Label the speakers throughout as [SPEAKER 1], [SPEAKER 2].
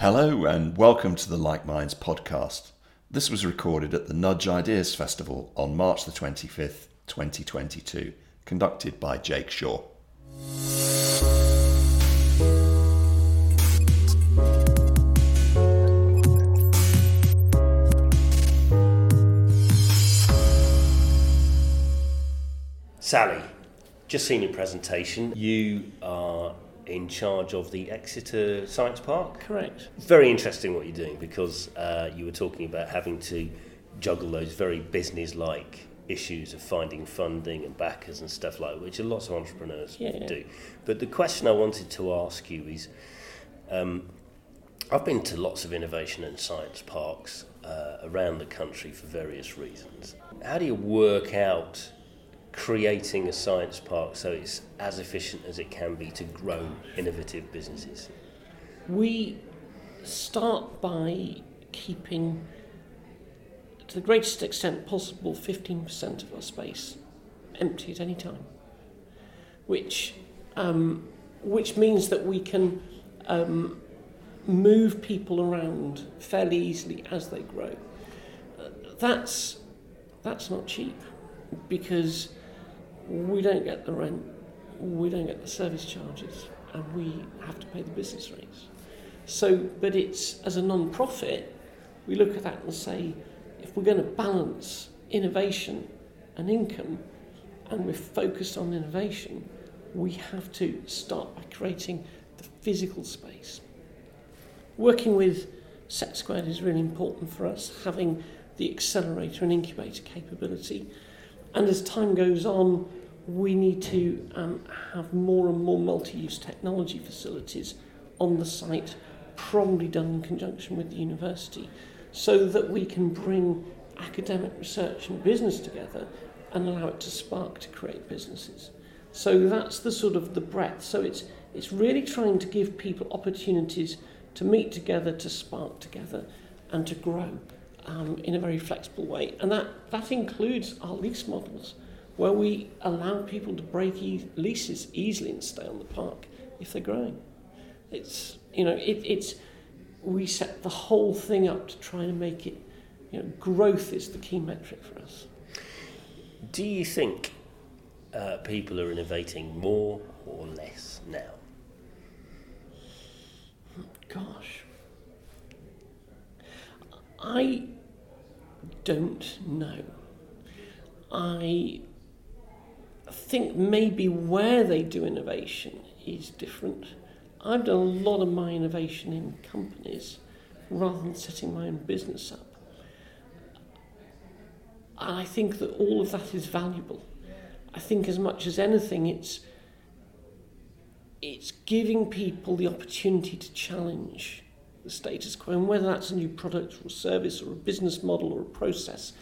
[SPEAKER 1] Hello and welcome to the Like Minds podcast. This was recorded at the Nudge Ideas Festival on March the 25th, 2022, conducted by Jake Shaw.
[SPEAKER 2] Sally, just seen your presentation. You are in charge of the Exeter Science Park.
[SPEAKER 3] Correct.
[SPEAKER 2] Very interesting what you're doing because uh, you were talking about having to juggle those very business-like issues of finding funding and backers and stuff like that, which lots of entrepreneurs
[SPEAKER 3] Yeah, yeah.
[SPEAKER 2] do. But the question I wanted to ask you is, um, I've been to lots of innovation and science parks uh, around the country for various reasons. How do you work out creating a science park so it's as efficient as it can be to grow innovative businesses?
[SPEAKER 3] We start by keeping, to the greatest extent possible, 15% of our space empty at any time, which, um, which means that we can um, move people around fairly easily as they grow. That's, that's not cheap because we don't get the rent, we don't get the service charges, and we have to pay the business rates. So, but it's as a non-profit, we look at that and say, if we're going to balance innovation and income, and we're focused on innovation, we have to start by creating the physical space. Working with SETsquared is really important for us, having the accelerator and incubator capability. And as time goes on, we need to um, have more and more multi-use technology facilities on the site, probably done in conjunction with the university, so that we can bring academic research and business together and allow it to spark to create businesses. So that's the sort of the breadth. So it's it's really trying to give people opportunities to meet together, to spark together, and to grow um, in a very flexible way. And that, that includes our lease models, where we allow people to break e- leases easily and stay on the park if they're growing. It's, you know, it, it's, we set the whole thing up to try and make it, you know, growth is the key metric for us.
[SPEAKER 2] Do you think uh, people are innovating more or less now?
[SPEAKER 3] Gosh. I don't know. I think maybe where they do innovation is different. I've done a lot of my innovation in companies rather than setting my own business up. And I think that all of that is valuable. I think as much as anything it's it's giving people the opportunity to challenge the status quo, and whether that's a new product or service or a business model or a process,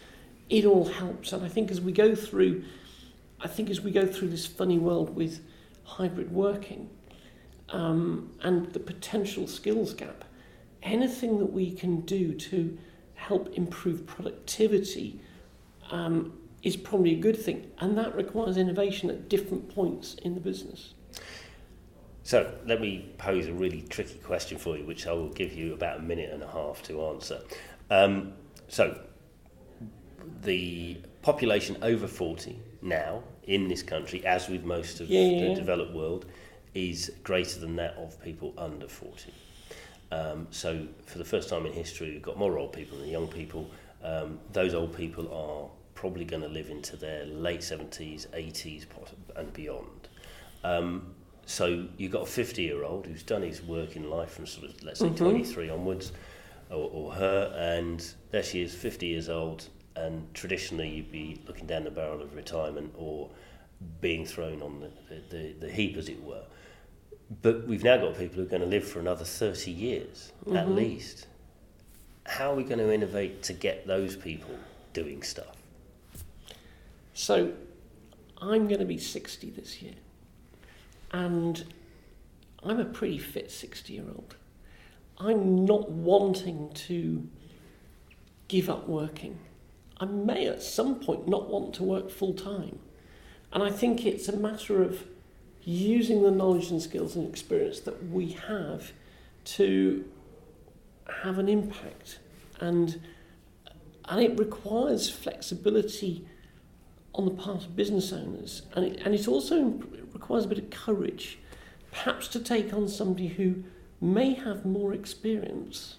[SPEAKER 3] it all helps. And I think as we go through, I think as we go through this funny world with hybrid working um, and the potential skills gap, anything that we can do to help improve productivity um, is probably a good thing, and that requires innovation at different points in the business.
[SPEAKER 2] So let me pose a really tricky question for you, which I will give you about a minute and a half to answer. Um, so the population over 40 now in this country, as with most of
[SPEAKER 3] Yeah, yeah,
[SPEAKER 2] the developed world, is greater than that of people under 40. Um, so for the first time in history, we've got more old people than young people. Um, those old people are probably going to live into their late 70s, 80s, and beyond. Um, so you've got a 50 year old who's done his work in life from sort of, let's say,
[SPEAKER 3] Mhm.
[SPEAKER 2] 23 onwards, or, or her, and there she is, 50 years old, and traditionally you'd be looking down the barrel of retirement or being thrown on the, the, the, heap, as it were. But we've now got people who are going to live for another 30 years at
[SPEAKER 3] Mhm.
[SPEAKER 2] least. How are we going to innovate to get those people doing stuff?
[SPEAKER 3] So I'm going to be 60 this year. And I'm a pretty fit 60 year old. I'm not wanting to give up working. I may at some point not want to work full time. And I think it's a matter of using the knowledge and skills and experience that we have to have an impact, and and it requires flexibility on the part of business owners, and it, and it also requires a bit of courage, perhaps to take on somebody who may have more experience,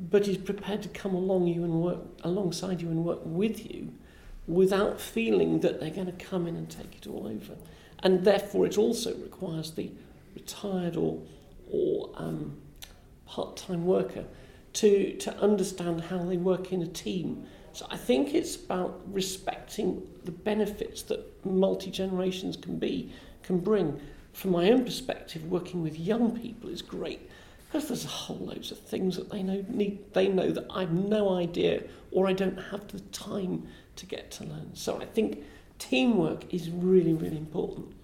[SPEAKER 3] but is prepared to come along you and work alongside you and work with you, without feeling that they're going to come in and take it all over, and therefore it also requires the retired or or um, part-time worker to to understand how they work in a team. So I think it's about respecting the benefits that multi generations can be can bring. From my own perspective, working with young people is great because there's a whole loads of things that they know need they know that I've no idea or I don't have the time to get to learn. So I think teamwork is really really important.